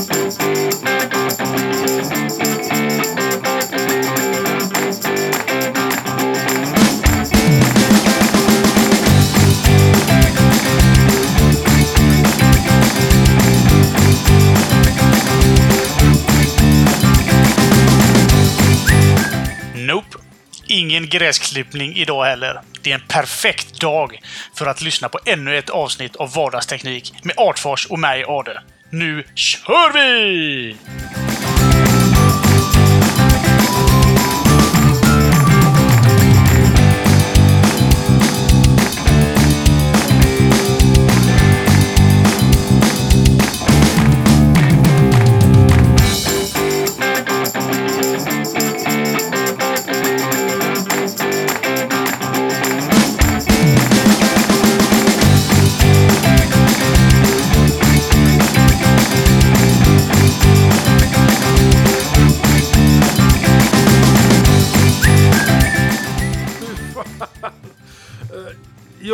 Nope. Ingen gräsklippning idag heller. Det är en perfekt dag för att lyssna på ännu ett avsnitt av Vardagsteknik med Artfors och mig, Ade. Nu kör vi!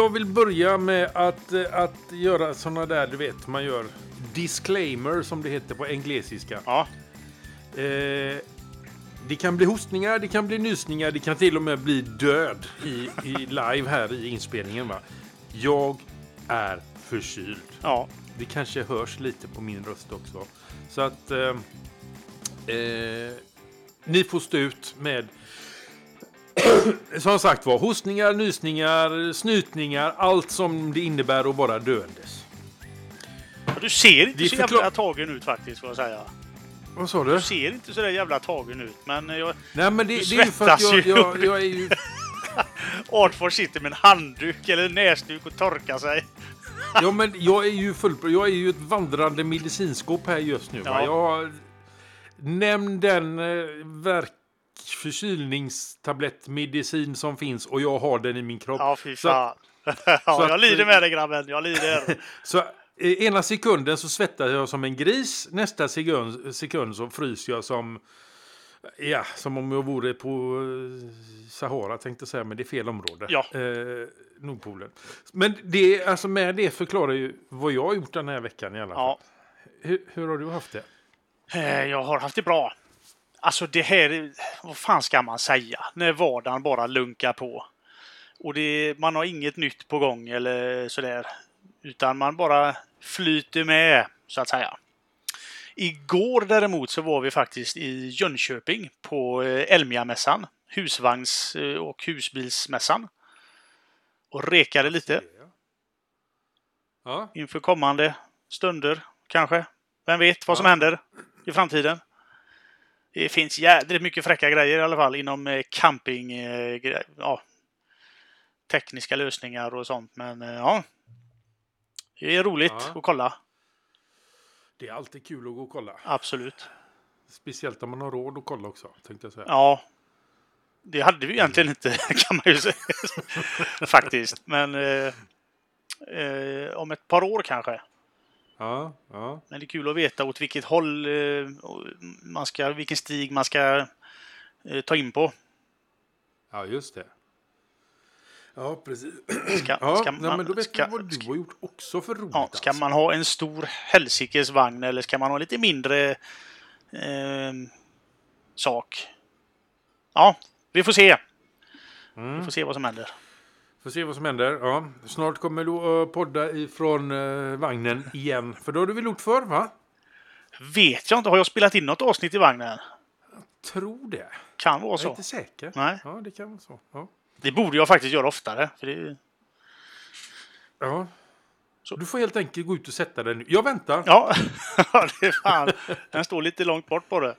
Jag vill börja med att, eh, att göra såna där, du vet, man gör disclaimer som det heter på engelska. Ja, Eh, det kan bli hostningar, det kan bli nysningar, det kan till och med bli död i, i live här i inspelningen. Va? Jag är förkyld. ja. Det kanske hörs lite på min röst också. Så att eh, eh, ni får stå ut med som sagt var hostningar, nysningar, snytningar, allt som det innebär att vara döendes. Du ser inte Det så jävla tagen ut faktiskt, får jag säga. Vad sa du? Du ser inte så där jävla tagen ut, men jag, Nej men det, det är ju för att jag, jag, jag är ju... Artfors sitter med en handduk eller näsduk och torkar sig. Ja men jag är ju full, Jag är ju ett vandrande medicinskåp här just nu. Ja. Jag har... Nämn den eh, verk förkylningstablettmedicin som finns och jag har den i min kropp. Ja, fy Så fan. ja, att- jag lider med dig grabben, jag lider. Så eh, ena sekunden så svettas jag som en gris, nästa sekund, sekund så fryser jag som Ja, som om jag vore på eh, Sahara tänkte jag säga, men det är fel område. Ja. Eh, Nordpolen. Men det, alltså med det förklarar ju vad jag har gjort den här veckan i alla fall. Ja, Hur, hur har du haft det? eh, jag har haft det bra. Alltså det här, är- vad fan ska man säga? När vardagen bara lunkar på. Och det, man har inget nytt på gång eller sådär. Utan man bara flyter med, så att säga. Igår däremot så var vi faktiskt i Jönköping på eh, Elmia-mässan. Husvagns eh, och husbilsmässan. Och rekade lite inför kommande stunder, kanske. Vem vet vad som händer i framtiden? Det finns jädrigt mycket fräcka grejer i alla fall inom eh, camping, eh, ja, tekniska lösningar och sånt. Men eh, ja, det är roligt Ja. att kolla. Det är alltid kul att gå och kolla. Absolut. Speciellt om man har råd att kolla också, tänkte jag säga. Ja, det hade vi egentligen inte kan man ju säga. Faktiskt. Men eh, eh, om ett par år kanske. Ja, ja. Men det är kul att veta åt vilket håll eh, man ska, vilken stig man ska eh, ta in på. ja just det. Ja, precis. Ska, Ja, ska nej, men då vet ska, vad du har gjort också för roligt. ja, ska alltså. man ha en stor helsikes vagn eller ska man ha lite mindre eh, sak? Ja, vi får se. Mm. Vi får se vad som händer. Får se vad som händer. Ja. Snart kommer du att podda ifrån eh, vagnen igen. För då har du väl gjort förr, va? Vet jag inte, har jag spelat in något avsnitt i vagnen? Tror det. Kan vara Jag är så. inte säker. Nej. Ja, det kan vara så. Ja. Det borde jag faktiskt göra oftare. För det, ja. Så. Du får helt enkelt gå ut och sätta nu. Jag väntar. ja, det är fan. Den står lite långt bort på det.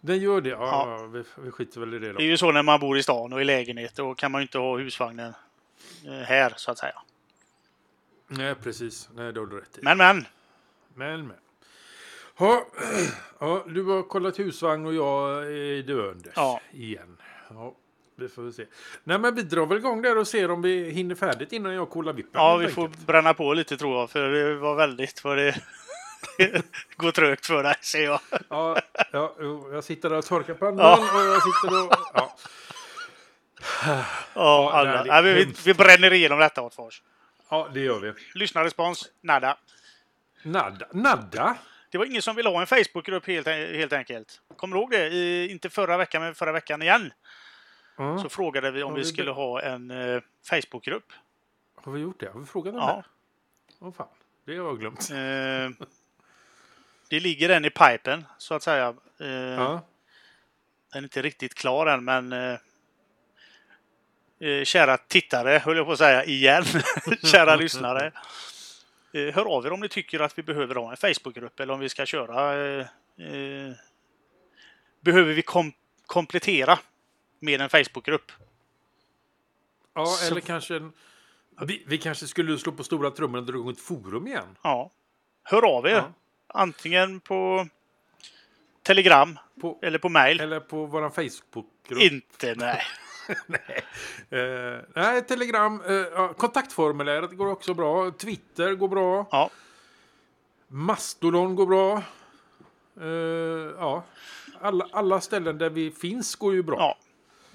Den gör det. Ja, Ja. Vi, vi skiter väl i det då. Det är ju så när man bor i stan och i lägenhet. Då kan man ju inte ha husvagnen eh, här så att säga. Nej, precis. Nej, det har du rätt i. Men men. Men, men. Ja, ja, du har kollat husvagn och jag är döende Ja. igen. Ja, det får vi se. Nej, men vi drar väl igång där och ser om vi hinner färdigt innan jag kollar vippen. Ja, vi får enkelt. bränna på lite tror jag. För det var väldigt vad det går trögt för dig ser jag. Ja, ja, jag sitter där och torkar pannan Ja. och jag sitter och... Ja. Ja, alla. Ja, vi, vi, bränner igenom detta Åtfors. ja, det gör vi. Lyssnarrespons? Nada. Nada. Nada? Det var ingen som ville ha en Facebookgrupp helt, helt enkelt. Kommer du ihåg det? I, inte förra veckan, men förra veckan igen. Ja. Så frågade vi om vi vi skulle ha en eh, Facebookgrupp. Har vi gjort det? Har vi frågat om Ja. det? Åh fan, det har jag glömt. Eh, det ligger den i pipen, så att säga. Eh, Ja. Den är inte riktigt klar än, men eh, kära tittare, höll jag på att säga igen, kära lyssnare. Eh, hör av er om ni tycker att vi behöver ha en Facebookgrupp eller om vi ska köra. Eh, eh, behöver vi kom komplettera med en Facebookgrupp? ja, Så- eller kanske en... Vi, vi kanske skulle slå på stora trumman och dra igång ett forum igen. Ja. Hör av er. Ja. Antingen på Telegram På, eller på mail. eller på vår Facebookgrupp. Inte, nej. Eh, nej, Telegram. Ja, kontaktformuläret går också bra. Twitter går bra. Ja. Mastodon går bra. Eh, ja. alla, alla ställen där vi finns går ju bra. Ja.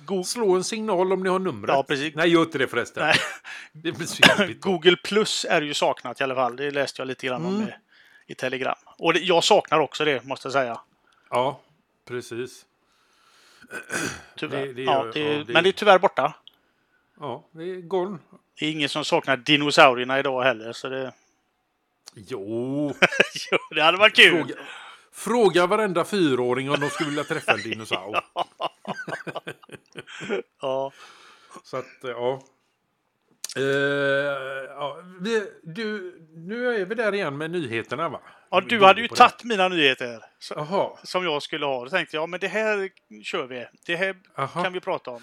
Go Slå en signal om ni har numret. Ja, precis. Nej, gör inte det förresten. Nej. Det. Google Plus är ju saknat i alla fall. Det läste jag lite grann om Mm. i, i Telegram. Och det, jag saknar också det, måste jag säga. Ja, precis. Tyvärr. Det- det ja, gör- det, ja, det- Men det är tyvärr borta. Ja, det är gone. Det är ingen som saknar dinosaurierna idag heller. Så det, Jo. Jo, det hade varit kul. Fråga, fråga varenda fyraåring om de skulle vilja träffa en dinosaur. Ja. Så att, ja. Eh, ja vi, du, nu är vi där igen med nyheterna va? Ja, du hade ju tagit mina nyheter. Så, Jaha. som jag skulle ha. Då tänkte jag, ja, men det här kör vi. Det här Aha. kan vi prata om.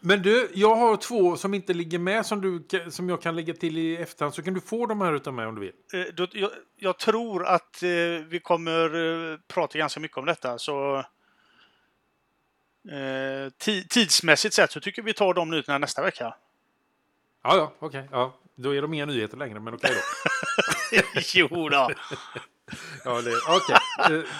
Men du, jag har två som inte ligger med som, du, som jag kan lägga till i efterhand. Så kan du få de här utav mig om du vill. Eh, då, jag, jag tror att eh, vi kommer eh, prata ganska mycket om detta. Så eh, ti, tidsmässigt sett så tycker vi tar de nyheterna nästa vecka. Ja, ja, okej. ja. Då är de inga nyheter längre, men okej då. jo då. Ja, det. Eh,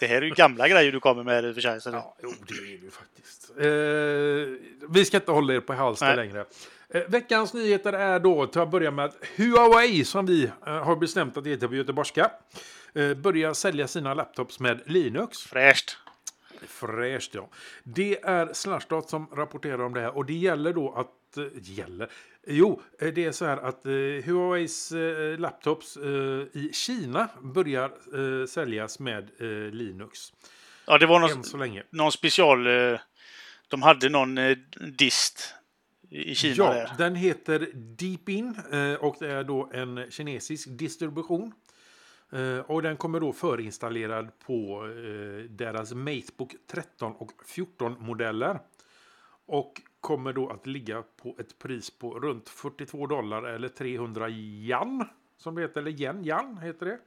Det här är ju gamla grejer du kommer med i och för sig. Ja, jo, det är det faktiskt. Eh, vi ska inte hålla er på halster Nej. längre. Eh, veckans nyheter är då, till att börja med, att Huawei, som vi eh, har bestämt att det heter på göteborgska, eh, börjar sälja sina laptops med Linux. Fräscht. Fräscht, ja. Det är Slashdot som rapporterar om det här och det gäller då att... eh, gäller? Jo, eh, det är så här att eh, Huaweis eh, laptops eh, i Kina börjar eh, säljas med eh, Linux. Ja, det var Än någon, så länge. någon special... De hade någon dist i Kina Ja, där. den heter Deepin och det är då en kinesisk distribution. Och den kommer då förinstallerad på deras Matebook 13 och 14 modeller. Och kommer då att ligga på ett pris på runt 42 dollar eller 300 yen. Som det heter, eller yen, yen heter det.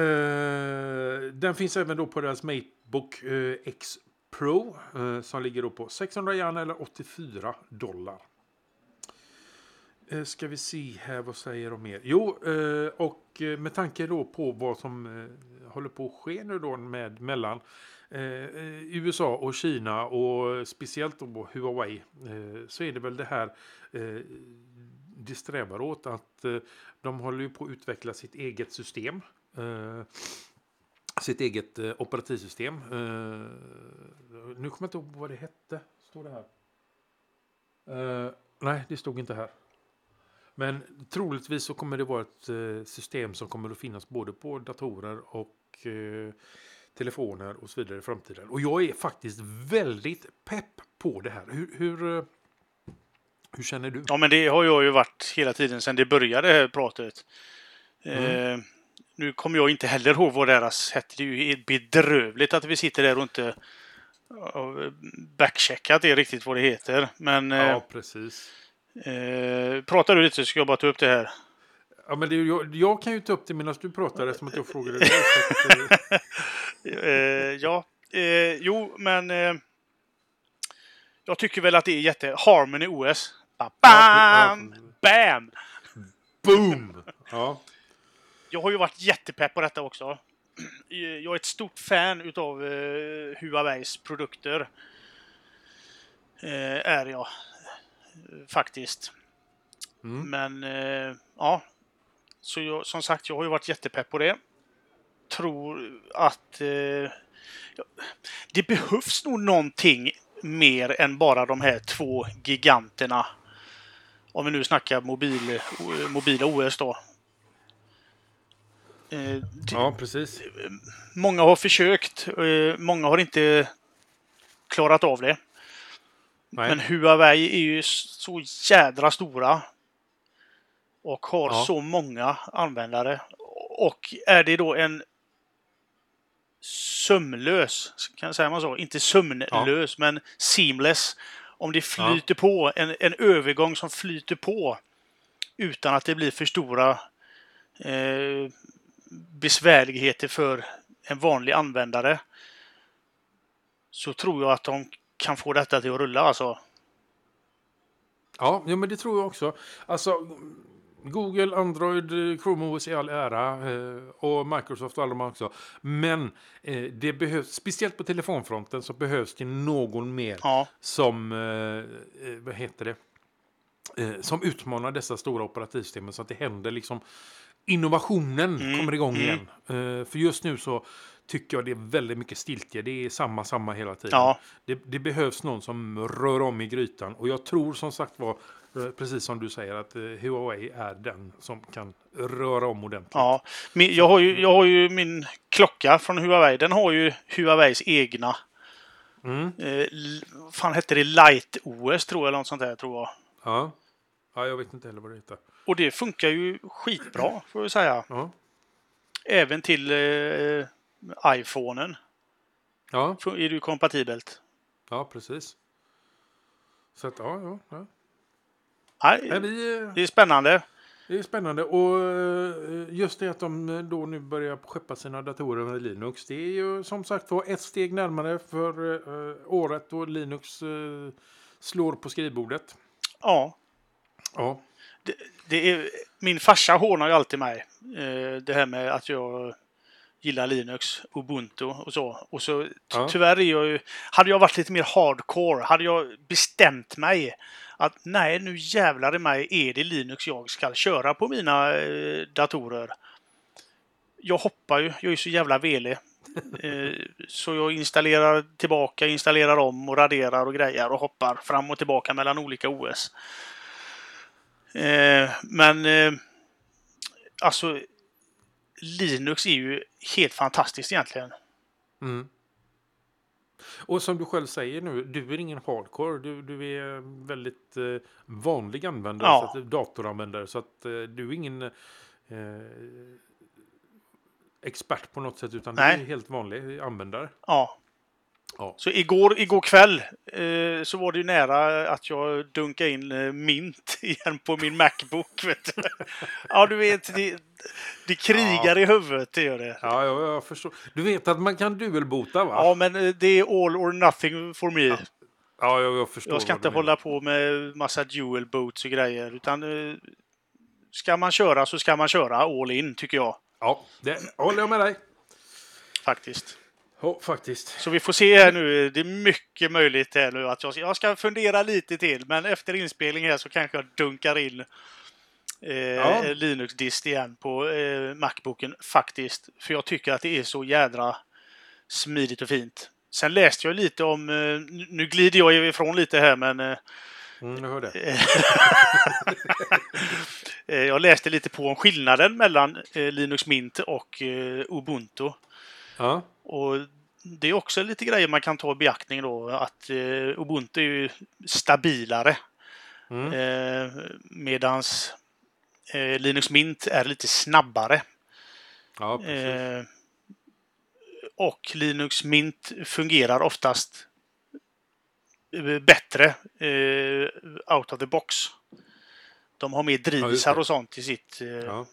Eh, den finns även då på deras Matebook eh, X Pro eh, som ligger då på 600 yen eller 84 dollar. Ska vi se här, vad säger de mer? Jo, och med tanke då på vad som håller på att ske nu då med mellan Eh, eh, USA och Kina och eh, speciellt då Huawei eh, så är det väl det här eh, de strävar åt att eh, de håller ju på att utveckla sitt eget system. Eh, sitt eget eh, operativsystem. Eh, nu kommer jag inte ihåg vad det hette. Står det här? Eh, nej, det stod inte här. Men troligtvis så kommer det vara ett eh, system som kommer att finnas både på datorer och eh, telefoner och så vidare i framtiden. Och jag är faktiskt väldigt pepp på det här. Hur, hur, eh, hur känner du? Ja, men det har jag ju varit hela tiden sedan det började här pratet. Mm. Eh, nu kommer jag inte heller ihåg vad deras hette. Det är ju bedrövligt att vi sitter där och inte har backcheckat det riktigt vad det heter. Men eh, Ja, precis. eh, pratar du lite så ska jag bara ta upp det här. Ja, men det, jag, jag kan ju ta upp det medan du pratar eftersom att jag frågade dig. Eh, ja, eh, jo, men eh, jag tycker väl att det är jätte... Harmony OS. Ba- Bam! Bam! boom! Ja, Jag har ju varit jättepepp på detta också. Eh, Jag är ett stort fan utav eh, Huaweis produkter. Eh, är jag. Faktiskt. Mm. Men eh, ja. Så jag, som sagt, jag har ju varit jättepepp på det. Tror att eh, det behövs nog någonting mer än bara de här två giganterna. Om vi nu snackar mobil, mobila OS då. Eh, Ja, precis. Många har försökt, eh, många har inte klarat av det. Nej. Men Huawei är ju så jädra stora. Och har Ja. så många användare. Och är det då en sömlös, kan säga man så? Inte sömnlös, men seamless. Om det flyter på, en, en övergång som flyter på utan att det blir för stora eh, besvärligheter för en vanlig användare. Så tror jag att de kan få detta till att rulla alltså. Ja, ja, men det tror jag också. Alltså, Google, Android, Chrome OS i all ära eh, och Microsoft och alla de också. Men eh, det behövs, speciellt på telefonfronten så behövs det någon mer Ja, som, eh, vad heter det, som utmanar dessa stora operativsystemen så att det händer liksom innovationen Mm, kommer igång mm. igen. För just nu så tycker jag det är väldigt mycket stiltje. Det är samma, samma hela tiden. ja, Det, det behövs någon som rör om i grytan. Och jag tror som sagt var, precis som du säger, att eh, Huawei är den som kan röra om ordentligt. ja. Jag, har ju, jag har ju min klocka från Huawei. Den har ju Huaweis egna. Mm. Eh, fan hette det? Light OS tror jag, eller något sånt där tror jag. Ja. ja, jag vet inte heller vad det heter. Och det funkar ju skitbra, får jag säga. Ja, Även till eh, iPhonen ja, är det ju kompatibelt. ja precis. Så att, ja, ja, ja. Nej, Nej, vi, eh, det är spännande. Det är spännande och eh, just det att de eh, då nu börjar skeppa sina datorer med Linux. Det är ju som sagt var ett steg närmare för året då Linux slår på skrivbordet. Ja, Ja, det är, min farsa hånar ju alltid mig. Det här med att jag gillar Linux, Ubuntu och så. Och så Ja. tyvärr är jag ju... Hade jag varit lite mer hardcore, hade jag bestämt mig att nej, nu jävlar i mig är det Linux jag ska köra på mina eh, datorer. Jag hoppar ju, jag är så jävla velig. Eh, så jag installerar tillbaka, installerar om och raderar och grejer och hoppar fram och tillbaka mellan olika OS. Eh, men eh, alltså Linux är ju helt fantastiskt egentligen. mm. Och som du själv säger nu, du är ingen hardcore. Du, du är väldigt eh, vanlig användare, Ja. så att, datoranvändare. Så att eh, du är ingen eh, expert på något sätt, utan Nej. du är helt vanlig användare. Ja. Ja. Så igår, igår kväll eh, så var det ju nära att jag dunkade in eh, mint igen på min Macbook. Vet du. Ja, du vet, det, det krigar i huvudet, det gör det. Ja, ja, jag förstår. Du vet att man kan duelbota va? Ja, men eh, det är all or nothing for me. Ja, jag, jag förstår. Jag ska inte hålla på med massa dual boots och grejer, utan eh, ska man köra så ska man köra all in, tycker jag Ja, det håller jag med dig. faktiskt. Ja, faktiskt. Så vi får se här nu. Det är mycket möjligt här nu att jag, jag ska fundera lite till. Men efter inspelning här så kanske jag dunkar in eh, Ja. Linux-dist igen på eh, Macbooken faktiskt. För jag tycker att det är så jädra smidigt och fint. Sen läste jag lite om, eh, nu- glider jag ifrån lite här men eh, Mm, jag hör det. eh, jag läste lite på om skillnaden mellan eh, Linux Mint och eh, Ubuntu. Ja, Och det är också lite grejer man kan ta i beaktning då. Att eh, Ubuntu är ju stabilare. mm. Eh, medans eh, Linux Mint är lite snabbare. ja. Eh, och Linux Mint fungerar oftast eh, bättre eh, out of the box. De har mer det. och sånt i sitt Ja,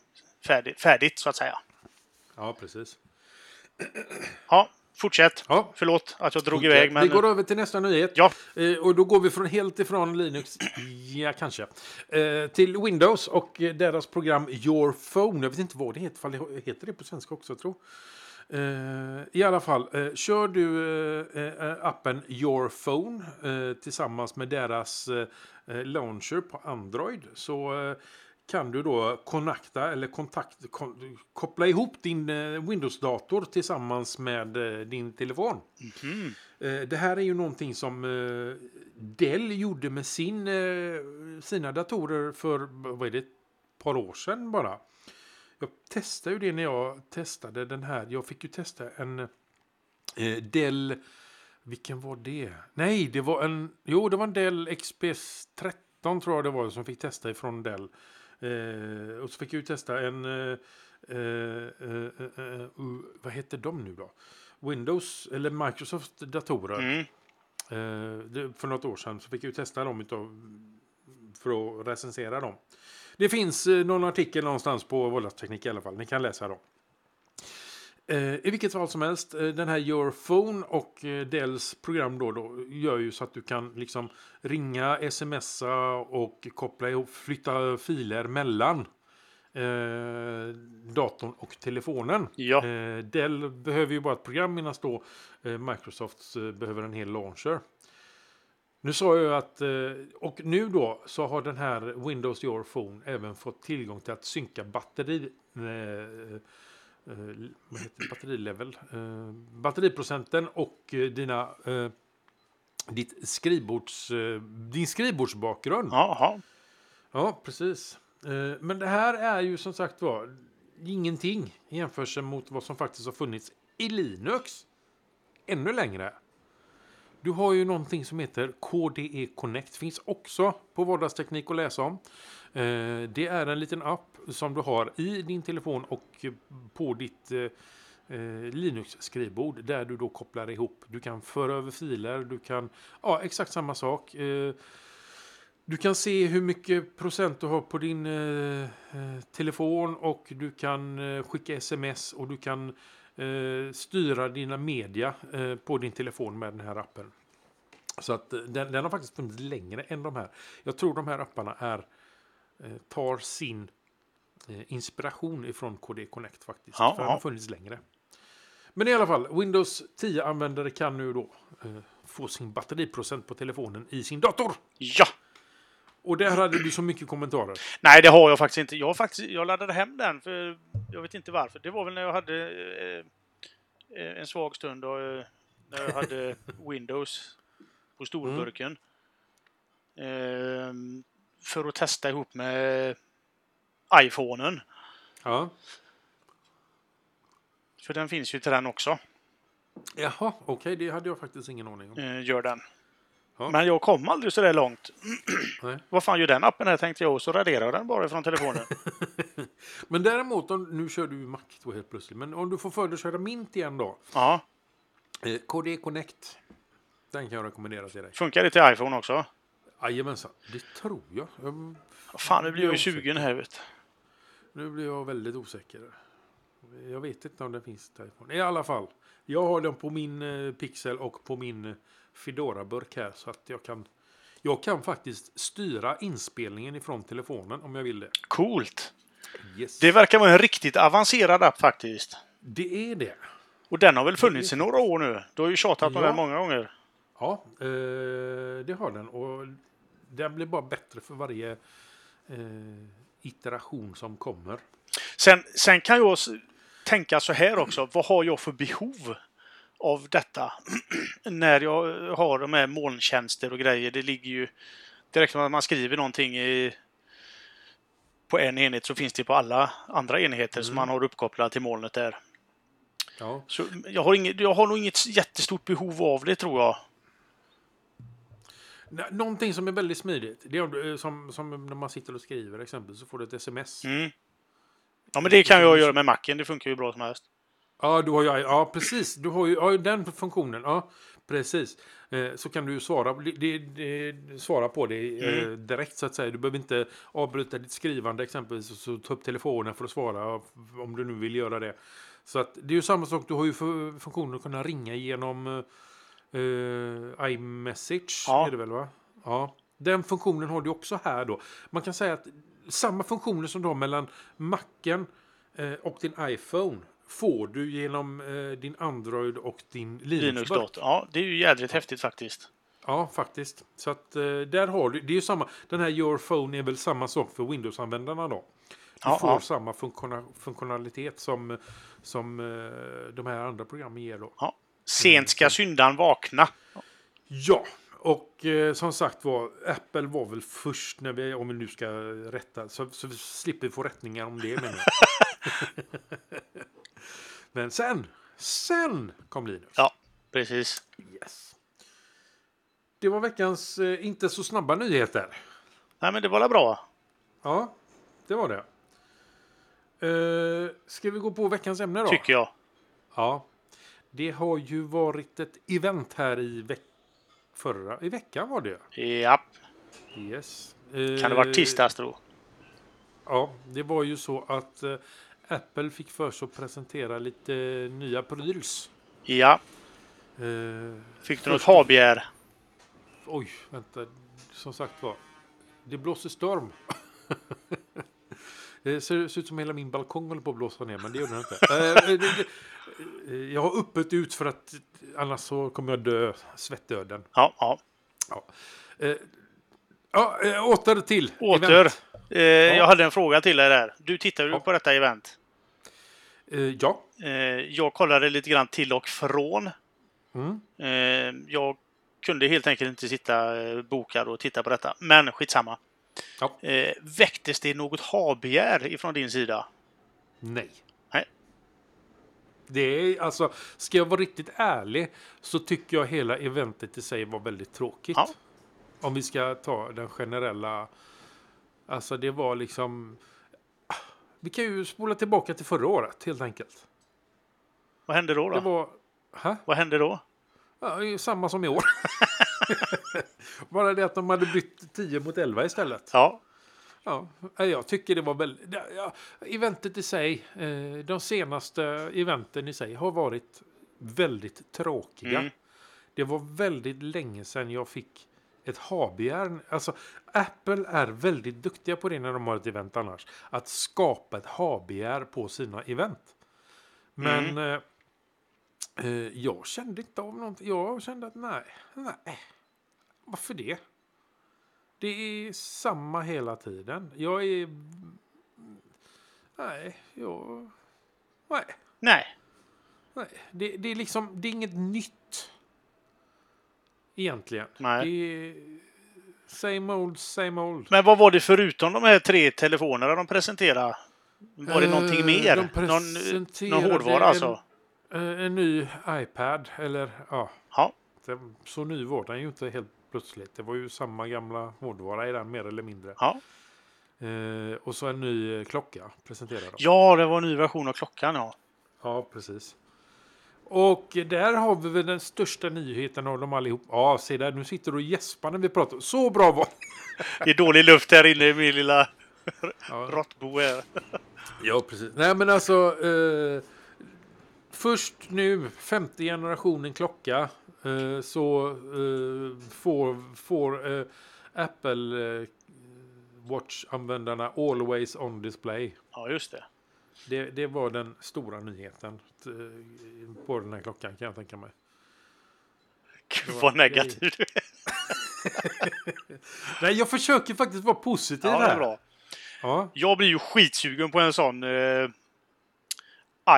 färdigt, färdigt så att säga. ja, precis. Ja, fortsätt. Ja. Förlåt att jag drog Okej, iväg. Men... Vi går över till nästa nyhet. Ja. Eh, och då går vi från helt ifrån Linux, ja kanske, eh, till Windows och deras program Your Phone. Jag vet inte vad det heter, fall det heter det på svenska också jag tror. Eh, I alla fall, eh, kör du eh, appen Your Phone tillsammans med deras launcher på Android så kan du då connecta eller kontakt, kon, koppla ihop din eh, Windows-dator tillsammans med eh, din telefon. Mhm. Eh, det här är ju någonting som Dell gjorde med sin, sina datorer för vad är det, ett par år sedan bara. Jag testade ju det när jag testade den här. Jag fick ju testa en Dell... Vilken var det? Nej, det var en... Jo, det var en Dell XPS 13 tror jag det var som fick testa ifrån Dell. Eh, och så fick jag ju testa en... Eh, eh, eh, eh, eh, vad heter de nu då? Windows eller Microsoft datorer. Mm. Det, för något år sedan så fick jag ju testa dem utav, för att recensera dem. Det finns någon artikel någonstans på Vållarteknik i alla fall. Ni kan läsa dem. Eh, I vilket fall som helst, eh, den här Your Phone och eh, Dells program då, då gör ju så att du kan liksom ringa, smsa och koppla ihop, flytta filer mellan eh, datorn och telefonen. Ja. Eh, Dell behöver ju bara ett program medan då eh, Microsoft eh, behöver en hel launcher. Nu sa jag att, och nu då så har den här Windows Your Phone även fått tillgång till att synka batteri, vad heter det, batterilevel, eh, batteriprocenten och eh, dina, eh, ditt skrivbords, eh, din skrivbordsbakgrund. Jaha. Ja, precis. Eh, Men det här är ju som sagt var ingenting i jämförelse mot vad som faktiskt har funnits i Linux ännu längre. Du har ju någonting som heter KDE Connect. Finns också på vardagsteknik att läsa om. Eh, Det är en liten app som du har i din telefon och på ditt eh, eh Linux-skrivbord där du då kopplar ihop. Du kan föra över filer, du kan, ja exakt samma sak. Eh, du kan se hur mycket procent du har på din eh, eh telefon och du kan eh, skicka sms och du kan eh, styra dina media eh, på din telefon med den här appen. Så att eh, den, den har faktiskt funnits längre än de här. Jag tror de här apparna är, eh, tar sin eh, inspiration ifrån KD Connect faktiskt. Ja, för den har funnits längre. Men i alla fall, Windows 10-användare kan nu då eh, få sin batteriprocent på telefonen i sin dator. Ja. Och där hade du så mycket kommentarer. Nej, det har jag faktiskt inte. Jag, faktiskt, jag laddade hem den, för jag vet inte varför. Det var väl när jag hade eh, en svag stund och, eh, när jag hade Windows på storburken. Ehm, för att testa ihop med iPhonen. Ja. För den finns ju till den också. Jaha, okej, det hade jag faktiskt ingen aning om. Eh, gör den. Ja. Men jag kom aldrig så där långt. Vad fan gör den appen här tänkte jag och så raderar jag den bara från telefonen. Men däremot, om, nu kör du Mac då helt plötsligt, men om du får för dig att köra Mint igen då. ja. Eh, KD Connect. Den kan jag rekommendera till dig. Funkar det till iPhone också? Jajamensan, det tror jag. jag Fan, nu blir jag ju osäker. 20 här vet. Nu blir jag väldigt osäker. Jag vet inte om den finns till iPhone. I alla fall, jag har den på min eh, Pixel och på min eh, Fedora-burk här. Så att jag kan, jag kan faktiskt styra inspelningen ifrån telefonen om jag vill det. Coolt! Yes. Det verkar vara en riktigt avancerad app faktiskt. det är det. Och den har väl funnits i några år nu? Du har ju tjatat om Ja. den många gånger. Ja, eh, det har den. Och den blir bara bättre för varje eh, iteration som kommer. Sen, sen kan jag tänka så här också. Vad har jag för behov av detta? När jag har de här molntjänster och grejer. Det ligger ju direkt när man skriver någonting i, på en enhet så finns det på alla andra enheter som man har uppkopplat till molnet där. Ja. Så jag har, inget, jag har nog inget jättestort behov av det tror jag. Nå- Någonting som är väldigt smidigt. Det är eh, som, som när man sitter och skriver exempelvis så får du ett sms. Mm. Ja, men det kan jag göra med macken. Det funkar ju bra som helst. Ja, du har ju, ja, precis. Du har ju ja, den funktionen. Ja, precis. Eh, så kan du svara, det, det, svara på det eh, direkt så att säga. Du behöver inte avbryta ditt skrivande exempelvis och så ta upp telefonen för att svara om du nu vill göra det. Så att det är ju samma sak. Du har ju fu- funktionen att kunna ringa genom eh, iMessage. Ja. Är det väl va? Ja. Den funktionen har du också här då. Man kan säga att samma funktioner som du har mellan Macen eh, och din iPhone får du genom eh, din Android och din Linux. Linux-dator. Ja, det är ju jädrigt häftigt faktiskt. Ja, faktiskt. Så att eh, där har du, det är ju samma, den här Your Phone är väl samma sak för Windows-användarna då. Du Ja, får ja. samma funktiona, funktionalitet som, som eh, de här andra programmen ger då. Ja. Sent ska syndan vakna. Ja, och eh, som sagt var, Apple var väl först när vi, om vi nu ska rätta, så, så vi slipper få rättningar om det menar jag. Men sen, sen kom Linus. Ja, precis. Yes. Det var veckans eh, inte så snabba nyheter. Nej, men det var väl bra. Ja, det var det. Uh, ska vi gå på veckans ämne då? Tycker jag. Ja. Det har ju varit ett event här i veck förra i veckan var det. Ja. Yes. Kan det vara tisdags då? Ja, det var ju så att eh, Apple fick för sig att presentera lite nya pryls. Ja. Eh, Fick du något habegär? oj, vänta. Som sagt var. Det blåser storm. Det ser, ser ut som hela min balkong håller på att blåsa ner, men det gör den inte. Eh, eh, jag har öppet ut för att annars så kommer jag dö svettdöden. Ja, ja. Eh, ja, eh, åter till Åter. event. Eh, Jag hade en fråga till dig där. Du tittade Ja. på detta event. Eh, ja. Eh, jag kollade lite grann till och från. Mm. Eh, jag kunde helt enkelt inte sitta eh, bokad och titta på detta. Men skitsamma. Ja. Eh, väcktes det något habegär ifrån din sida? Nej. Nej. Det är alltså, ska jag vara riktigt ärlig så tycker jag hela eventet i sig var väldigt tråkigt. Ja. Om vi ska ta den generella, alltså det var liksom, vi kan ju spola tillbaka till förra året helt enkelt. Vad hände då? Det då? var, hä? Vad hände då? Ja, det samma som i år. Bara det att de hade bytt 10 mot 11 istället. Ja, Ja, jag tycker det var väldigt... Ja, eventet i sig, eh, de senaste eventen i sig har varit väldigt tråkiga. Mm. Det var väldigt länge sedan jag fick ett habegär. Alltså, Apple är väldigt duktiga på det när de har ett event annars. Att skapa ett habegär på sina event. Men eh, eh, jag kände inte av någonting. Jag kände att nej, nej. Varför det? Det är samma hela tiden. Jag är... Nej, jag... Nej. nej. nej. Det, det är liksom, det är inget nytt. Egentligen. Nej. Det är same old, same old. Men vad var det förutom de här tre telefonerna de presenterade? Var det någonting Eh, mer? de Någon, någon hårdvara en- alltså? Eh, En ny iPad, eller ja. Ja. Så ny var den ju inte helt plötsligt. Det var ju samma gamla hårdvara i den mer eller mindre. Ja. Eh, och så en ny eh, klocka presenterade de. ja, det var en ny version av klockan ja. Ja, precis. Och där har vi väl den största nyheten av dem allihop. Ja, se där, nu sitter du och gäspar när vi pratar. Så bra var Det är dålig luft här inne i min lilla ja. råttbo här. ja, precis. Nej, men alltså. Eh, först nu, femte generationen klocka. Eh, så eh, får, får eh, Apple eh, Watch-användarna always on display. Ja, just det. Det, det var den stora nyheten eh, på den här klockan kan jag tänka mig. Gud vad negativ du är. Nej, jag försöker faktiskt vara positiv Ja, här. är bra. Ja, Jag blir ju skitsugen på en sån eh,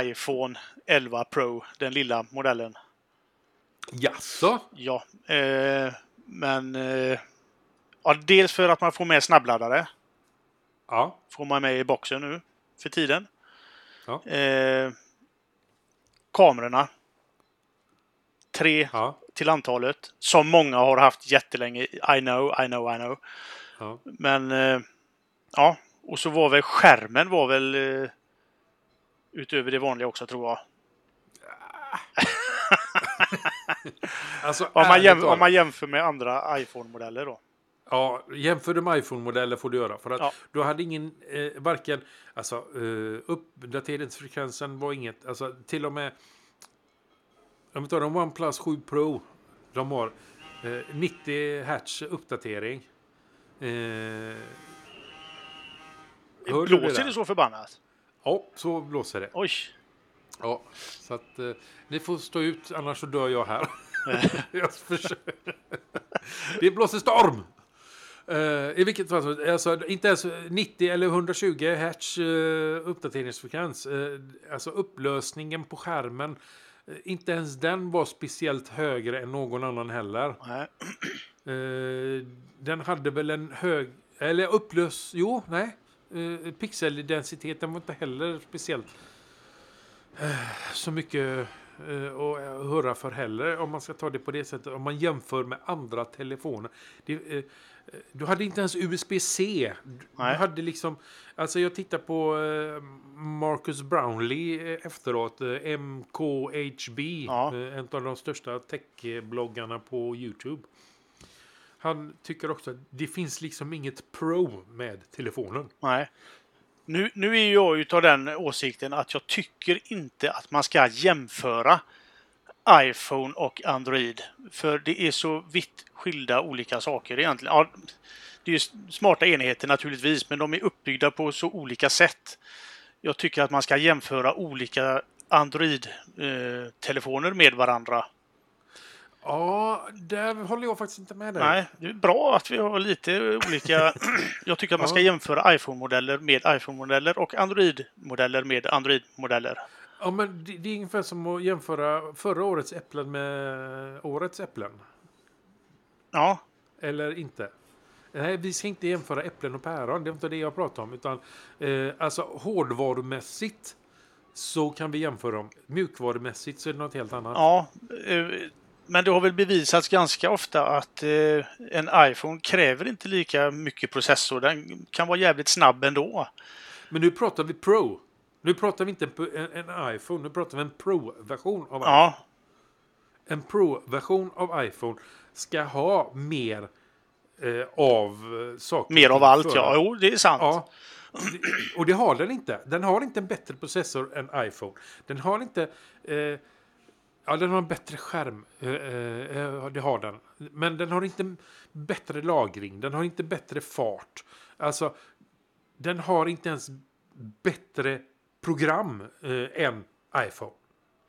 iPhone 11 Pro, den lilla modellen. jaså? Ja, eh, men eh, ja, dels för att man får med snabbladdare. Ja, Får man med i boxen nu för tiden. Ja. Eh, kamerorna. Tre ja, till antalet. Som många har haft jättelänge. I know, I know, I know. ja. Men eh, ja, och så var väl skärmen var väl eh, utöver det vanliga också tror jag. Alltså, Om man, ärligt jäm, talat. om man jämför med andra iPhone-modeller då. Ja, jämför du med iPhone-modeller får du göra. För att Ja. du hade ingen, eh, varken, alltså eh, uppdateringsfrekvensen var inget, alltså till och med, om vi tar en OnePlus 7 Pro, de har eh, 90 hertz uppdatering. Eh, hör Blåser där? det så förbannat? Ja, så blåser det. Oj! Ja, så att eh, ni får stå ut, annars så dör jag här. jag försöker. Det blåser storm! Uh, I vilket fall som alltså, inte ens 90 eller 120 hertz uh, uppdateringsfrekvens. Uh, alltså upplösningen på skärmen. inte ens den var speciellt högre än någon annan heller. Nej. den hade väl en hög... Eller upplös... Jo, nej. pixeldensiteten var inte heller speciellt så mycket att höra för heller om man ska ta det på det sättet. Om man jämför med andra telefoner. Det, du hade inte ens USB-C. Du hade liksom, alltså jag tittar på eh, Marcus Brownlee eh, efteråt, eh, MKHB, ja. en av de största techbloggarna på Youtube. Han tycker också att det finns liksom inget pro med telefonen. Nej. Nu, nu är jag utav den åsikten att jag tycker inte att man ska jämföra iPhone och Android. För det är så vitt skilda olika saker egentligen. Ja, det är smarta enheter naturligtvis, men de är uppbyggda på så olika sätt. Jag tycker att man ska jämföra olika Android-telefoner med varandra. Ja, där håller jag faktiskt inte med dig. Nej, det är bra att vi har lite olika... jag tycker att man ska jämföra iPhone-modeller med iPhone-modeller och Android-modeller med Android-modeller. Ja, men det, det är ungefär som att jämföra förra årets äpplen med årets äpplen. Ja. Eller inte. Nej, vi ska inte jämföra äpplen och päron. Det är inte det jag pratar om. Utan, eh, alltså hårdvarumässigt så kan vi jämföra dem. Mjukvarumässigt så är det något helt annat. Ja, eh, men det har väl bevisats ganska ofta att eh, en iPhone kräver inte lika mycket processor. Den kan vara jävligt snabb ändå. Men nu pratar vi Pro. Nu pratar vi inte en, en iPhone, nu pratar vi en Pro-version av ja. iPhone. En Pro-version av iPhone ska ha mer eh, av eh, saker. Mer av allt, ja. Jo, det är sant. Ja. Och det har den inte. Den har inte en bättre processor än iPhone. Den har inte... Eh, ja, den har en bättre skärm. Eh, eh, det har den. Men den har inte bättre lagring. Den har inte bättre fart. Alltså, den har inte ens bättre program eh, än iPhone.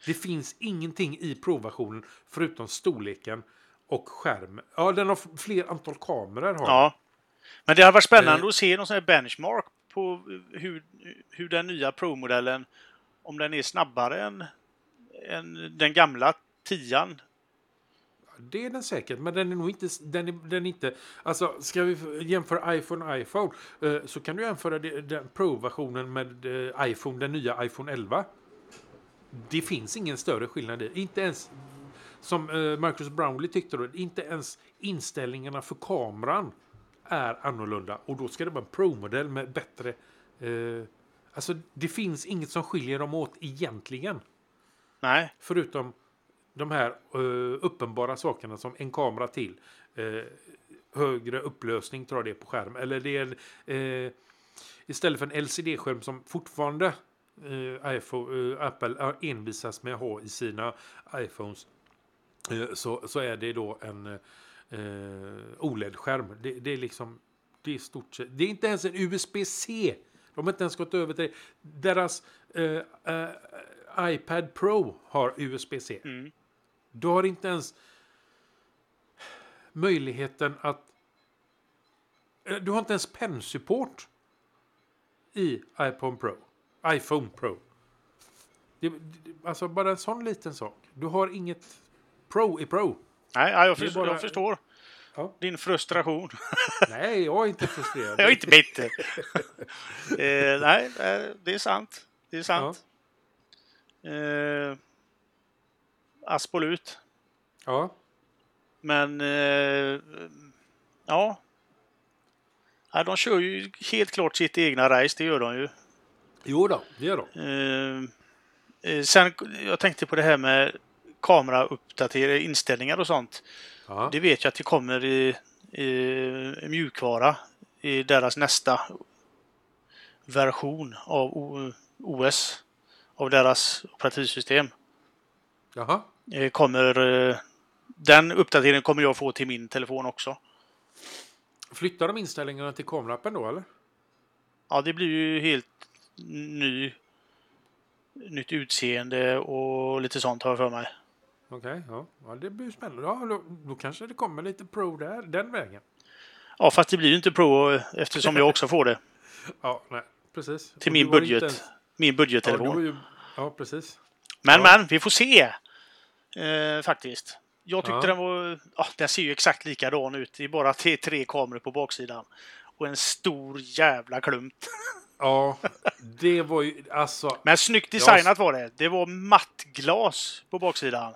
Det finns ingenting i Pro-versionen förutom storleken och skärmen. Ja, den har fler antal kameror. Har ja. Men det har varit spännande eh. att se någon sån här benchmark på hur, hur den nya Pro-modellen, om den är snabbare än, än den gamla tian. Det är den säkert, men den är nog inte... Den är, den är inte alltså, ska vi jämföra iPhone och iPhone eh, så kan du jämföra den Pro-versionen med eh, iPhone, den nya iPhone 11. Det finns ingen större skillnad i. Inte ens som eh, Marcus Brownlee tyckte då, inte ens inställningarna för kameran är annorlunda. Och då ska det vara en Pro-modell med bättre... Eh, alltså det finns inget som skiljer dem åt egentligen. Nej. Förutom de här uh, uppenbara sakerna som en kamera till. Uh, högre upplösning tar det på skärm. Eller det är uh, istället för en LCD-skärm som fortfarande iPhone, Apple envisas med att ha i sina iPhones. så, så är det då en OLED-skärm. Det, det, är liksom det är stort sett. Det är inte ens en USB-C. De har inte ens gått över till deras iPad Pro har USB-C. Mm. Du har inte ens möjligheten att... Eh, du har inte ens pennsupport i iPhone Pro. iPhone Pro. Det, alltså bara en sån liten sak. Du har inget Pro i Pro. Nej, jag, förstår, bara... jag förstår. Ja. Din frustration. nej, jag är inte frustrerad. jag är inte bitter. eh, nej, det är sant. Det är sant. Ja. Eh, absolut. Ja. Men eh, ja. ja. De kör ju helt klart sitt egna race, det gör de ju. Jo då, det gör de. Eh, eh, sen, jag tänkte på det här med kamerauppdatering, inställningar och sånt. Ja. Det vet jag att det kommer i, i mjukvara i deras nästa version av OS. Av deras operativsystem. Jaha. Eh, kommer, eh, den uppdateringen kommer jag få till min telefon också. Flyttar de inställningarna till kamerappen då eller? Ja, det blir ju helt ny, nytt utseende och lite sånt har jag för mig. okej. ja. ja, det blir spännande. Ja, då, då kanske det kommer lite Pro där, den vägen. Ja, fast det blir ju inte Pro eh, eftersom jag också får det. Ja, nej, precis. Till Och min budget. inte Min Ja, budgettelefon. har ju, ja, precis. Men, Ja. men, vi får se. Eh, faktiskt. Jag tyckte Ja. den var... Ja, den ser ju exakt likadan ut. Det är bara tre, kameror på baksidan. Och en stor jävla klump. Ja, det var ju alltså. Men snyggt designat var det. Det var mattglas på baksidan.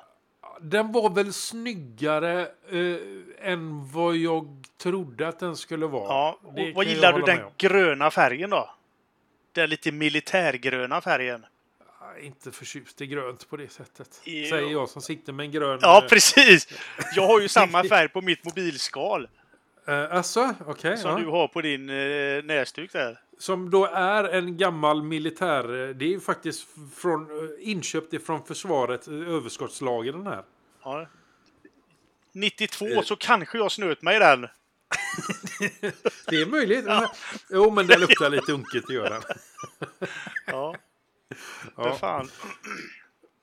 Den var väl snyggare eh, än vad jag trodde att den skulle vara. Ja, och vad gillar du den gröna färgen då? Den lite militärgröna färgen. Inte förtjust i grönt på det sättet. Jo. Säger jag som sitter med en grön... Ja, eh, precis! Jag har ju samma färg på mitt mobilskal Eh, alltså, okej. som ja. du har på din eh, näsduk där. Som då är en gammal militär... Det är ju faktiskt från, inköpt ifrån försvaret, överskottslager den här. Ja. 92 Eh. så kanske jag snöt mig den. Det är möjligt. Jo, men det luktar lite unket, det gör den. Ja, Ja, fan.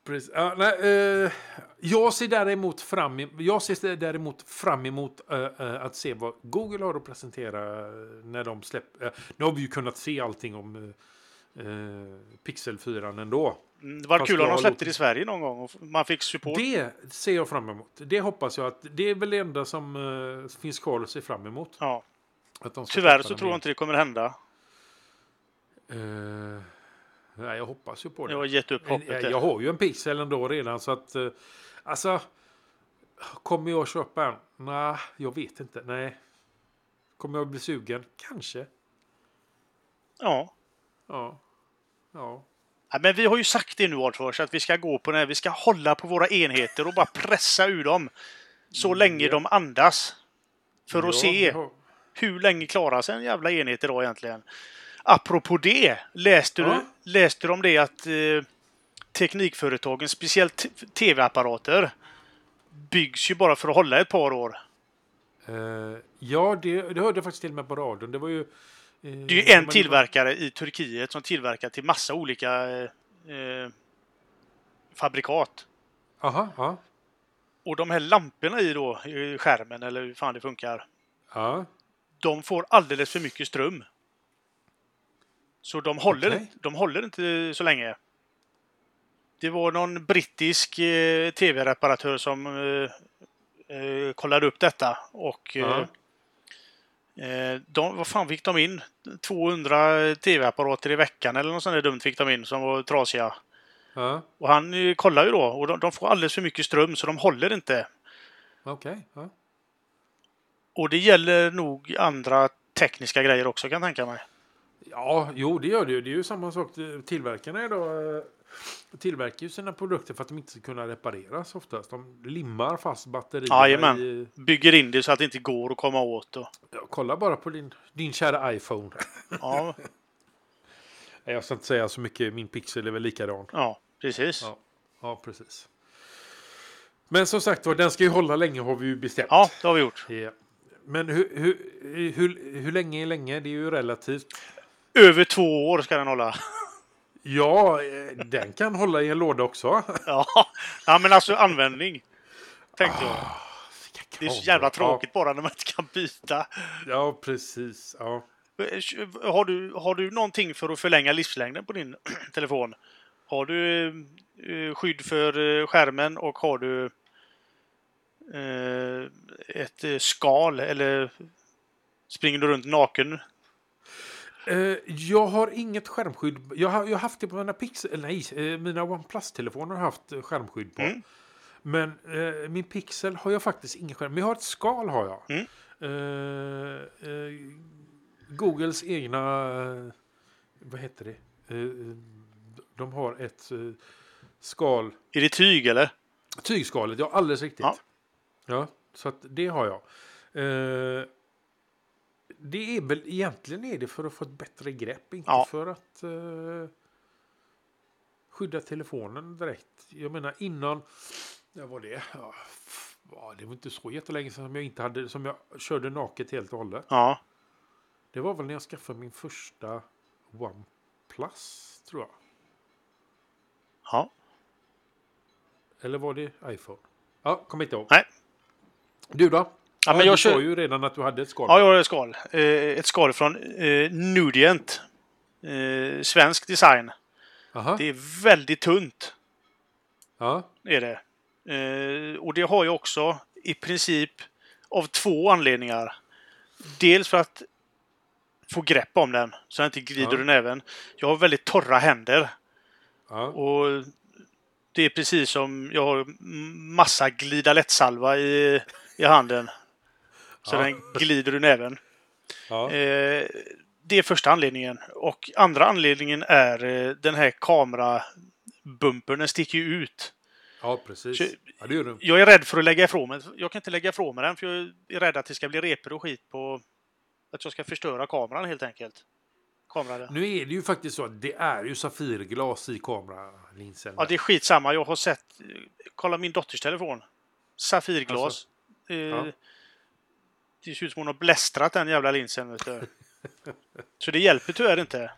precis. Ja, nej, eh, jag ser däremot fram, em- jag ser däremot fram emot eh, eh, att se vad Google har att presentera eh, när de släpper. Uh, nu har vi ju kunnat se allting om eh, eh, Pixel 4 ändå. Mm, Det var Fast kul om de släppte det i Sverige någon gång och man fick support. Det ser jag fram emot. Det hoppas jag att det är väl det enda som eh, finns kvar att se fram emot. Ja. Tyvärr så tror jag inte det kommer hända. Eh, nej, jag hoppas ju på det. Jag har gett upp Men hoppet. Jag, där. jag har ju en pixel ändå redan så att... eh, Alltså... Kommer jag köpa en? Nej, jag vet inte. Nej. Kommer jag bli sugen? Kanske. Ja. Ja. Ja. Ja, men vi har ju sagt det nu Artfors, att vi ska gå på den. Vi ska hålla på våra enheter och bara pressa ur dem så länge Ja. de andas. För att Ja, se hur länge klarar sig en jävla enhet idag egentligen. Apropå det, läste, Ja. du, läste du om det att eh, teknikföretagen, speciellt tv-apparater, byggs ju bara för att hålla ett par år. Eh, ja, det, det hörde jag faktiskt till och med på radion. Det var ju... eh, Det är ju en tillverkare i Turkiet som tillverkar till massa olika eh, fabrikat. Aha, ja. Och de här lamporna i då, i skärmen, eller hur fan det funkar, Ja. de får alldeles för mycket ström. Så de håller, Okej. de håller inte så länge. Det var någon brittisk eh, tv-reparatör som eh, eh, kollade upp detta och eh, de, vad fan fick de in? 200 tv-apparater i veckan eller något sånt där dumt fick de in som var trasiga. Ja. Och han eh, kollar ju då och de, de får alldeles för mycket ström så de håller inte. Okej. Ja. Och det gäller nog andra tekniska grejer också kan jag tänka mig. Ja, jo det gör det ju. Det är ju samma sak. Tillverkarna idag eh, tillverkar ju sina produkter för att de inte ska kunna repareras oftast. De limmar fast batterierna Jajamän. i... Bygger in det så att det inte går att komma åt. Och, Ja, kolla bara på din, din kära iPhone. ja, Jag ska inte säga så mycket. Min Pixel är väl likadan. ja, precis. Ja, ja precis. Men som sagt var, den ska ju hålla länge har vi ju bestämt. Ja, det har vi gjort. Ja. Men hur, hur, hur, hur länge är länge? Det är ju relativt. Över två år ska den hålla. Ja, eh, den kan hålla i en låda också. Ja, ja men alltså användning. Tänkte jag. Vilka Det är så jävla tråkigt bara när man inte kan byta. Ja, precis. Ja. Har du, har du någonting för att förlänga livslängden på din telefon? Har du eh, skydd för eh, skärmen och har du eh, ett eh, skal eller springer du runt naken? Eh, jag har inget skärmskydd. Jag har, jag har haft det på mina Pixel, eller nej, eh, mina OnePlus-telefoner har haft eh, skärmskydd på. Mm. Men eh, min Pixel har jag faktiskt ingen skärm. Men jag har ett skal har jag. Mm. Eh, eh, Googles egna, eh, vad heter det? Eh, de har ett eh, skal, Är det tyg eller? tygskalet, ja alldeles riktigt. Ja. Ja, så att det har jag. Det är väl egentligen är det för att få ett bättre grepp, inte Ja. för att eh, skydda telefonen direkt. Jag menar innan, när var det? Ja, det var inte så jättelänge sedan som jag inte hade, som jag körde naket helt och hållet. Ja. Det var väl när jag skaffade min första OnePlus, tror jag. Ja. Eller var det iPhone? Ja, kommer inte ihåg. Nej. Du då? Ja, men jag du kör- sa ju redan att du hade ett skal. Ja, jag har ett skal. Eh, ett skal från eh, Nudient. Eh, svensk design. Aha. Det är väldigt tunt. Ja. Är det. Eh, och det har jag också i princip av två anledningar. Dels för att få grepp om den så jag inte glider Ja. ur näven. Jag har väldigt torra händer. ja. Och det är precis som jag har massa glida lättsalva i, i handen. Så Ja. den glider ur näven. ja. Eh, det är första anledningen. Och andra anledningen är eh, den här kamerabumpern. Den sticker ju ut. ja, precis. Så- Ja, det gör du. Jag är rädd för att lägga ifrån mig. Jag kan inte lägga ifrån mig den för jag är rädd att det ska bli repor och skit på... Att jag ska förstöra kameran helt enkelt. Kameran. Nu är det ju faktiskt så att det är ju safirglas i kameralinsen. Ja, det är skitsamma. Jag har sett... Kolla min dotters telefon. Safirglas. Alltså, Eh, ja. Det ser ut som hon har blästrat den jävla linsen. Vet du. Så det hjälper tyvärr inte.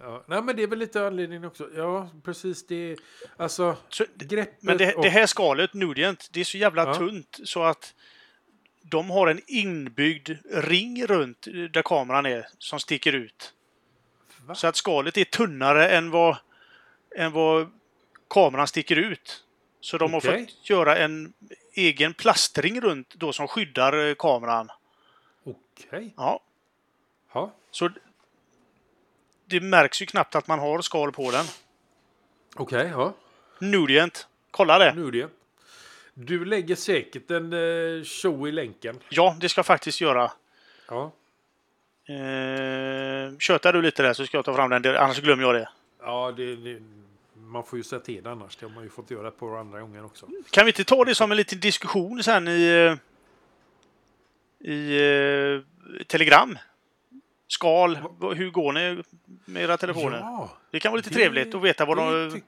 Ja, nej, men det är väl lite anledningen också. Ja, precis. Det alltså Så, greppet men det, och... det här skalet, Nudient, det är så jävla Ja. tunt så att de har en inbyggd ring runt där kameran är som sticker ut. Va? Så att skalet är tunnare än vad, än vad kameran sticker ut. Så de har Okej. fått göra en egen plastring runt då som skyddar eh, kameran. Okej. Ja, Ja. så det märks ju knappt att man har skal på den. Okej, ja. Nudient, kolla det. Nu är det. Du lägger säkert en eh, show i länken. Ja, det ska jag faktiskt göra. Ja. Eh, tjötar du lite där så ska jag ta fram den, annars glömmer jag det. Ja, det, det, man får ju säga till det annars. Det har man ju fått göra par andra gånger också. Kan vi inte ta det som en liten diskussion sen i, eh, i eh, Telegram? Skal, hur går ni med era telefoner? Ja, Det kan vara lite det- trevligt att veta vad de. Vi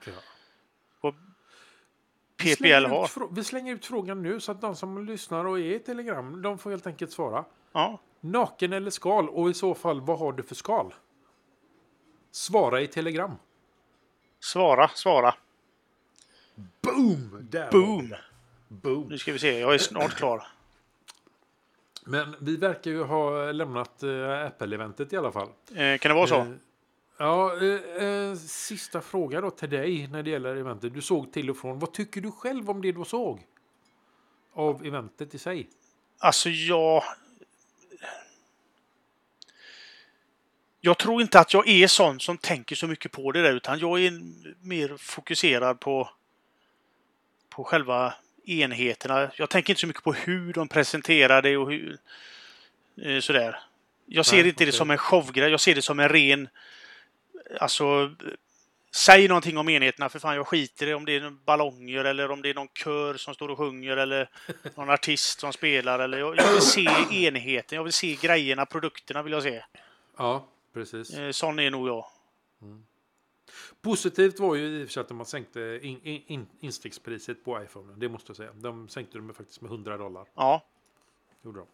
PPL har. Frå- vi slänger ut frågan nu så att de som lyssnar och är i Telegram, de får helt enkelt svara. Ja. Naken eller skal? Och i så fall, vad har du för skal? Svara i Telegram. Svara, svara. Boom! Boom! Boom! Nu ska vi se, jag är snart klar. Men vi verkar ju ha lämnat eh, Apple-eventet i alla fall. Eh, kan det vara så? Eh, Ja, eh, eh, sista fråga då till dig när det gäller eventet. Du såg till och från. Vad tycker du själv om det du såg? Av eventet i sig? Alltså, jag... Jag tror inte att jag är sån som tänker så mycket på det där, utan jag är mer fokuserad på, på själva enheterna. Jag tänker inte så mycket på hur de presenterar det och hur... eh, Sådär. Jag ser Nej, inte det okej. som en showgrej, jag ser det som en ren... Alltså... Säg någonting om enheterna, för fan jag skiter i om det är ballonger eller om det är någon kör som står och sjunger eller någon artist som spelar. Eller jag, jag vill se enheten, jag vill se grejerna, produkterna vill jag se. Ja, precis. Eh, sån är nog jag. Positivt var ju i och för sig att de sänkte in, in, in, instegspriset på iPhone. Det måste jag säga. De sänkte det med, faktiskt med 100 dollar. Ja, Gjorde de.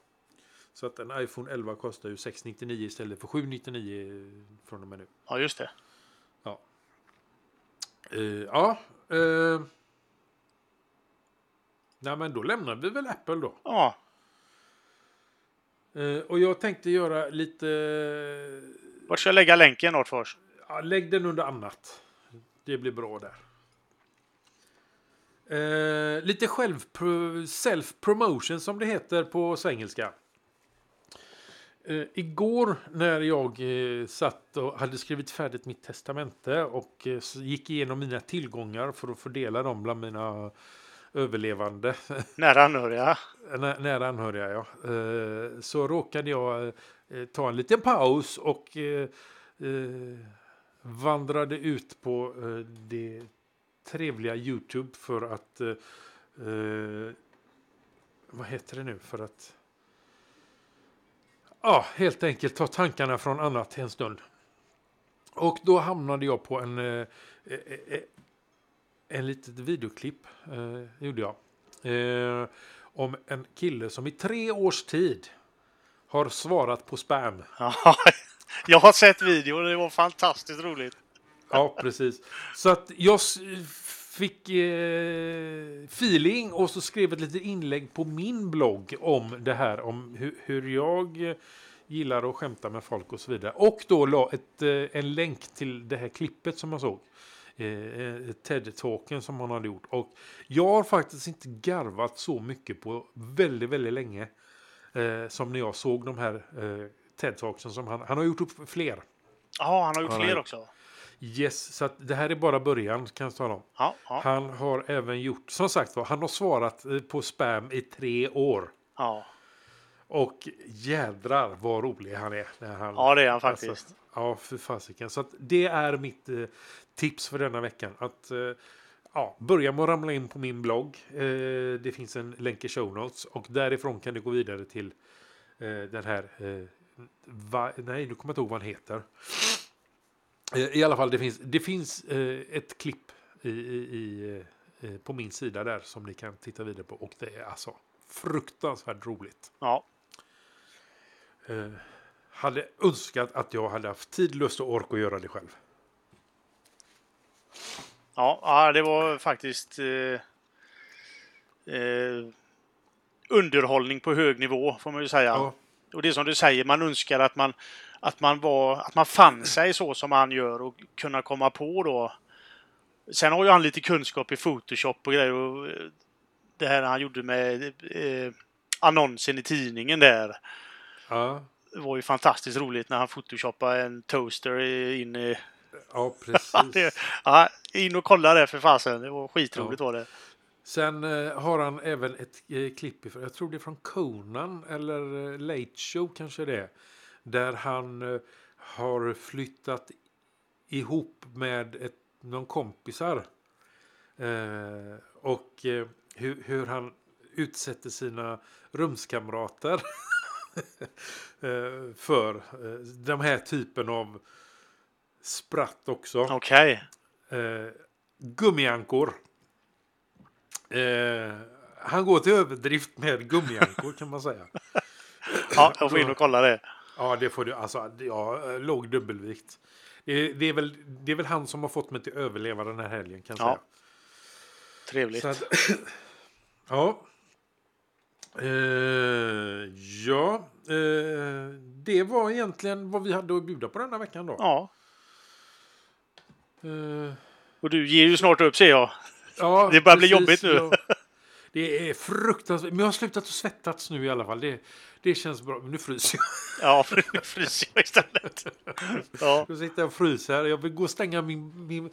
Så att en iPhone 11 kostar ju 699 istället för 799 från och med nu. ja just det. Ja. Eh, ja. Uh, nej men då lämnar vi väl Apple då. Ja, Eh, och jag tänkte göra lite... vart ska jag lägga länken då först? Ja, lägg den under annat. Det blir bra där. Eh, lite self-promotion som det heter på svengelska. Eh, igår när jag eh, satt och hade skrivit färdigt mitt testamente och eh, gick igenom mina tillgångar för att fördela dem bland mina överlevande Nära anhöriga. Nä- nära anhöriga, ja. Eh, så råkade jag eh, ta en liten paus och eh, vandrade ut på eh, det trevliga Youtube för att eh, eh, vad heter det nu? För att ja, helt enkelt ta tankarna från annat en stund. Och då hamnade jag på en eh, eh, eh, en litet videoklipp, eh, gjorde jag. Eh, om en kille som i tre års tid har svarat på spam. Jag har sett videon och det var fantastiskt roligt. Ja, precis. Så att jag fick eh, feeling och så skrev ett litet inlägg på min blogg om det här, om hur, hur jag gillar att skämta med folk och så vidare. Och då la ett, eh, en länk till det här klippet som jag såg. Eh, eh, TED-talken som han hade gjort. Och jag har faktiskt inte garvat så mycket på väldigt, väldigt länge. Eh, som när jag såg de här eh, TED-talksen som han, han har gjort upp fler. Ja, han har gjort Han har fler gjort- också. Yes, så att det här är bara början kan jag tala om. Ja, ja, Han har även gjort, som sagt var, han har svarat eh, på spam i tre år. ja. Och jädrar vad rolig han är. När han, ja det är han faktiskt. Alltså, ja, för fasiken. Så att det är mitt eh, tips för denna veckan. Att eh, ja, börja med att ramla in på min blogg. Eh, det finns en länk i show notes. Och därifrån kan du gå vidare till eh, den här... Va, nej, nu kommer jag inte ihåg vad han heter. Eh, I alla fall, det finns, det finns eh, ett klipp i, i, i, eh, på min sida där som ni kan titta vidare på. Och det är alltså fruktansvärt roligt. Ja, Eh, hade önskat att jag hade haft tid, lust och ork att göra det själv. ja, ja det var faktiskt eh, eh, underhållning på hög nivå får man ju säga. Ja. Och det är som du säger, man önskar att man, att man, var, att man fann sig så som han gör och kunna komma på då. Sen har ju han lite kunskap i Photoshop och grejer. Och eh, det här han gjorde med eh, annonsen i tidningen där. Ja, Det var ju fantastiskt roligt när han photoshoppade en toaster in i... ja Ja, precis. ja, in och kolla det för fasen. Det var skitroligt var det. Sen eh, har han även ett eh, klipp, ifrån, jag tror det är från Conan eller eh, Late Show kanske det är. Där han eh, har flyttat ihop med ett, någon kompisar. Eh, och eh, hur, hur han utsätter sina rumskamrater eh, för eh, den här typen av spratt också. Okej. Eh, gummiankor. Eh, han går till överdrift med gummiankor kan man säga. Ja, jag får in och kolla det. Ja, det får du. Alltså, ja, eh, låg dubbelvikt. Det, det, är väl, det är väl han som har fått mig till att överleva den här helgen kan jag Ja, säga. Trevligt. Att, ja. Eh, ja, eh, det var egentligen vad vi hade att bjuda på denna veckan då. Ja. Eh, Och du ger ju snart upp ser jag. Ja, Det börjar bli jobbigt nu. Ja. Det är fruktansvärt. Men jag har slutat att svettas nu i alla fall. Det, det känns bra. Men nu fryser jag. Ja, för nu fryser jag istället. Ja, Jag sitter och fryser. Jag vill gå och stänga min, min,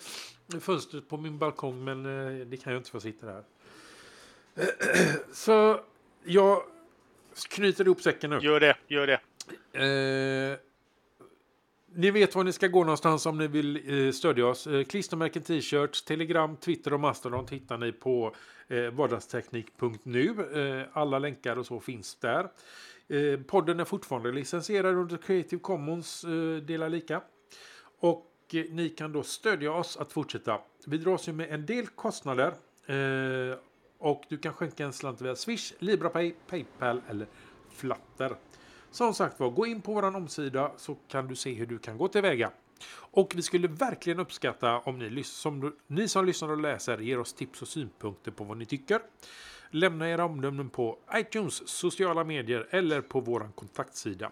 fönstret på min balkong. Men eh, det kan jag inte få sitta där. Så jag knyter ihop säcken nu. gör det. Gör det. Eh, ni vet var ni ska gå någonstans om ni vill eh, stödja oss. Eh, klistermärken, t-shirts, telegram, Twitter och Mastodon hittar ni på eh, vardagsteknik.nu. Eh, alla länkar och så finns där. Eh, podden är fortfarande licensierad under Creative Commons eh, delar lika. Och eh, ni kan då stödja oss att fortsätta. Vi dras ju med en del kostnader. Eh, och du kan skänka en slant via Swish, LibraPay, Paypal eller Flatter. Som sagt var, gå in på vår omsida så kan du se hur du kan gå tillväga. Och vi skulle verkligen uppskatta om ni, som, ni som lyssnar och läser ger oss tips och synpunkter på vad ni tycker. Lämna era omdömen på iTunes, sociala medier eller på vår kontaktsida.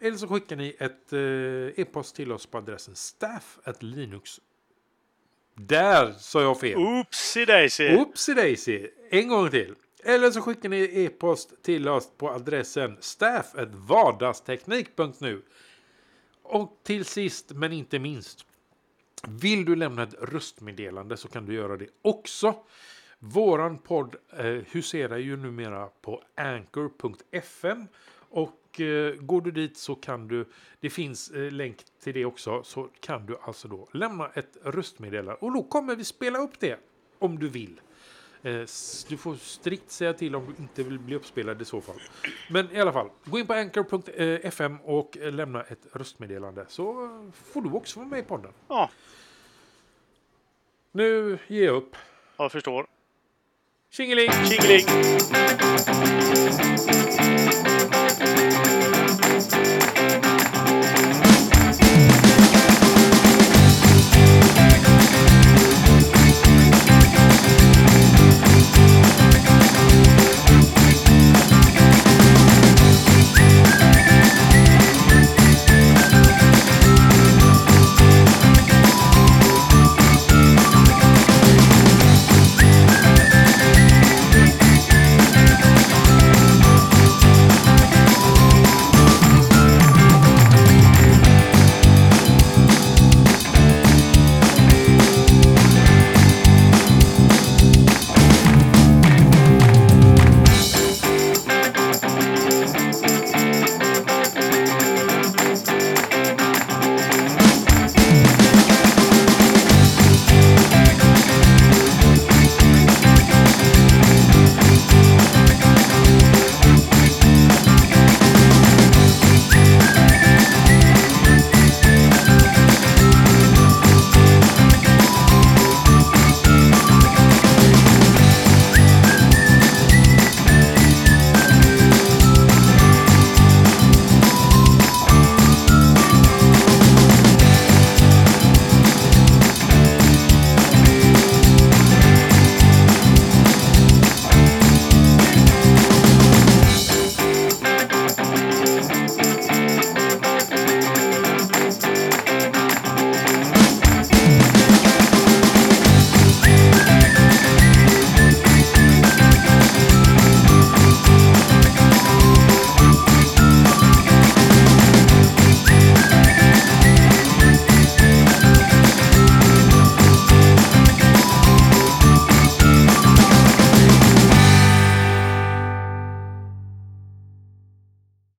Eller så skickar ni ett eh, e-post till oss på adressen staff@linux. Där sa jag fel. Oopsie daisy. Oopsie daisy. En gång till. Eller så skickar ni e-post till oss på adressen staff.vardagsteknik.nu. Och till sist men inte minst. Vill du lämna ett röstmeddelande så kan du göra det också. Våran podd eh, huserar ju numera på anchor.fm och eh, går du dit så kan du, det finns eh, länk till det också, så kan du alltså då lämna ett röstmeddelande och då kommer vi spela upp det om du vill. Eh, Du får strikt säga till om du inte vill bli uppspelad i så fall. Men i alla fall, gå in på anchor.fm och lämna ett röstmeddelande så får du också vara med i podden. Ja, Nu ger jag upp. jag förstår. Tjingeling! Tjingeling!